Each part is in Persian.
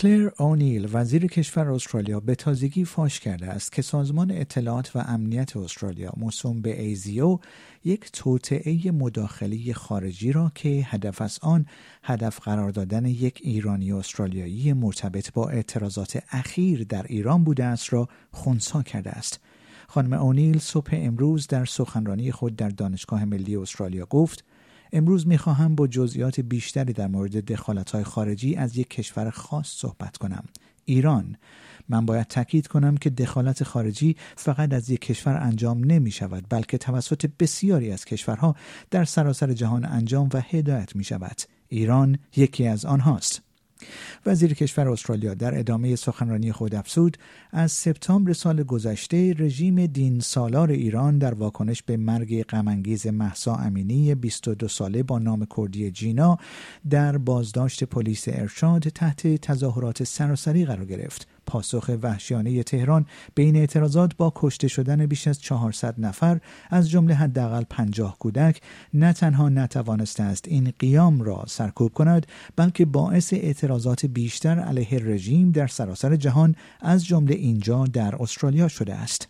کلیر اونیل وزیر کشور استرالیا به تازگی فاش کرده است که سازمان اطلاعات و امنیت استرالیا موسوم به ASIO یک توطئه مداخله خارجی را که هدف از آن هدف قرار دادن یک ایرانی استرالیایی مرتبط با اعتراضات اخیر در ایران بوده است را خونسا کرده است. خانم اونیل صبح امروز در سخنرانی خود در دانشگاه ملی استرالیا گفت امروز می‌خواهم با جزئیات بیشتری در مورد دخالت‌های خارجی از یک کشور خاص صحبت کنم. ایران. من باید تاکید کنم که دخالت خارجی فقط از یک کشور انجام نمی شود بلکه توسط بسیاری از کشورها در سراسر جهان انجام و هدایت می شود ایران یکی از آنهاست. وزیر کشور استرالیا در ادامه سخنرانی خود افزود از سپتامبر سال گذشته رژیم دین سالار ایران در واکنش به مرگ غمانگیز محسا امینی 22 ساله با نام کردی جینا در بازداشت پلیس ارشاد تحت تظاهرات سراسری قرار گرفت. پاسخ وحشیانه تهران بین اعتراضات با کشته شدن بیش از 400 نفر از جمله حداقل 50 کودک نه تنها نتوانسته است این قیام را سرکوب کند بلکه باعث اعتراضات بیشتر علیه رژیم در سراسر جهان از جمله اینجا در استرالیا شده است.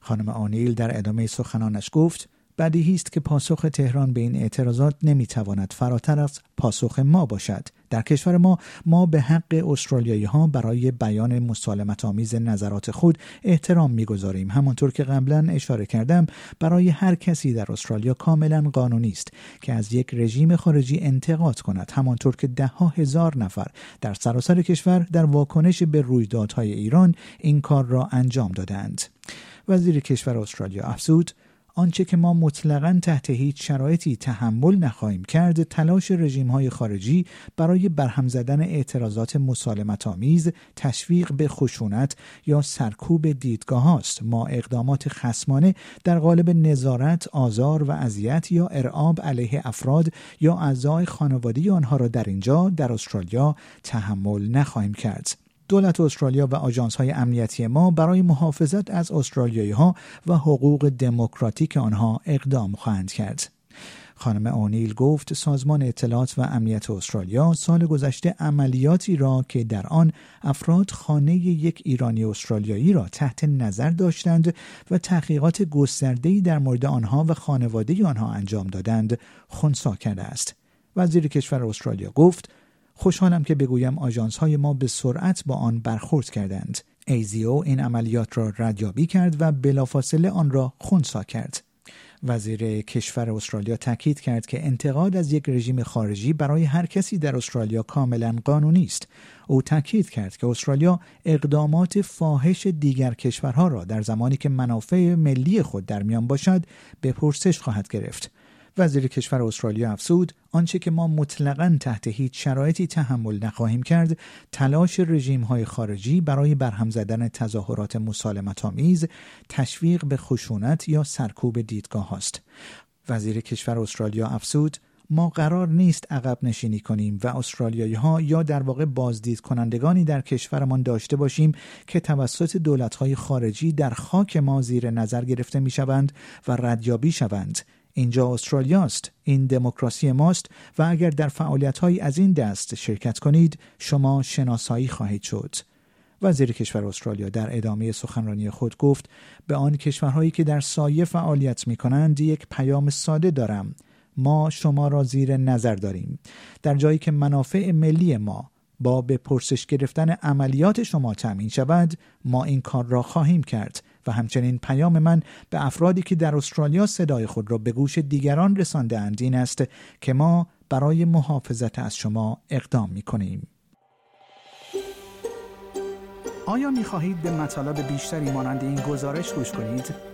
خانم آنیل در ادامه سخنانش گفت بدیهی است که پاسخ تهران به این اعتراضات نمی‌تواند فراتر از پاسخ ما باشد. در کشور ما ما به حق استرالیایی ها برای بیان مسالمت آمیز نظرات خود احترام می‌گذاریم. همانطور که قبلا اشاره کردم برای هر کسی در استرالیا کاملا قانونی است که از یک رژیم خارجی انتقاد کند. همانطور که دهها هزار نفر در سراسر کشور در واکنش به رویدادهای ایران این کار را انجام دادند. وزیر کشور استرالیا افزود آنچه که ما مطلقا تحت هیچ شرایطی تحمل نخواهیم کرد تلاش رژیم های خارجی برای برهم زدن اعتراضات مسالمت آمیز تشویق به خشونت یا سرکوب دیدگاه است. ما اقدامات خسمانه در قالب نظارت آزار و اذیت یا ارعاب علیه افراد یا اعضای خانواده آنها را در اینجا در استرالیا تحمل نخواهیم کرد. دولت استرالیا و آژانس های امنیتی ما برای محافظت از استرالیایی ها و حقوق دموکراتیک آنها اقدام خواهند کرد. خانم اونیل گفت سازمان اطلاعات و امنیت استرالیا سال گذشته عملیاتی را که در آن افراد خانه یک ایرانی استرالیایی را تحت نظر داشتند و تحقیقات گسترده‌ای در مورد آنها و خانواده آنها انجام دادند خونسا کرده است. وزیر کشور استرالیا گفت خوشحالم که بگویم آژانس های ما به سرعت با آن برخورد کردند. ایزیو این عملیات را ردیابی کرد و بلافاصله آن را خونسا کرد. وزیر کشور استرالیا تاکید کرد که انتقاد از یک رژیم خارجی برای هر کسی در استرالیا کاملا قانونی است. او تاکید کرد که استرالیا اقدامات فاحش دیگر کشورها را در زمانی که منافع ملی خود در میان باشد به پرسش خواهد گرفت. وزیر کشور استرالیا افزود آنچه که ما مطلقا تحت هیچ شرایطی تحمل نخواهیم کرد تلاش رژیم های خارجی برای برهم زدن تظاهرات مسالمت آمیز تشویق به خشونت یا سرکوب دیدگاه است. وزیر کشور استرالیا افزود ما قرار نیست عقب نشینی کنیم و استرالیایی ها یا در واقع بازدید کنندگانی در کشورمان داشته باشیم که توسط دولت های خارجی در خاک ما زیر نظر گرفته می شوند و ردیابی شوند. اینجا استرالیاست این دموکراسی ماست و اگر در فعالیت از این دست شرکت کنید شما شناسایی خواهید شد. وزیر کشور استرالیا در ادامه سخنرانی خود گفت به آن کشورهایی که در سایه فعالیت می کنند یک پیام ساده دارم. ما شما را زیر نظر داریم. در جایی که منافع ملی ما با به پرسش گرفتن عملیات شما تأمین شود ما این کار را خواهیم کرد و همچنین پیام من به افرادی که در استرالیا صدای خود را به گوش دیگران رسانده اند این است که ما برای محافظت از شما اقدام می کنیم. آیا می خواهید به مطالب بیشتری مانند این گزارش گوش کنید؟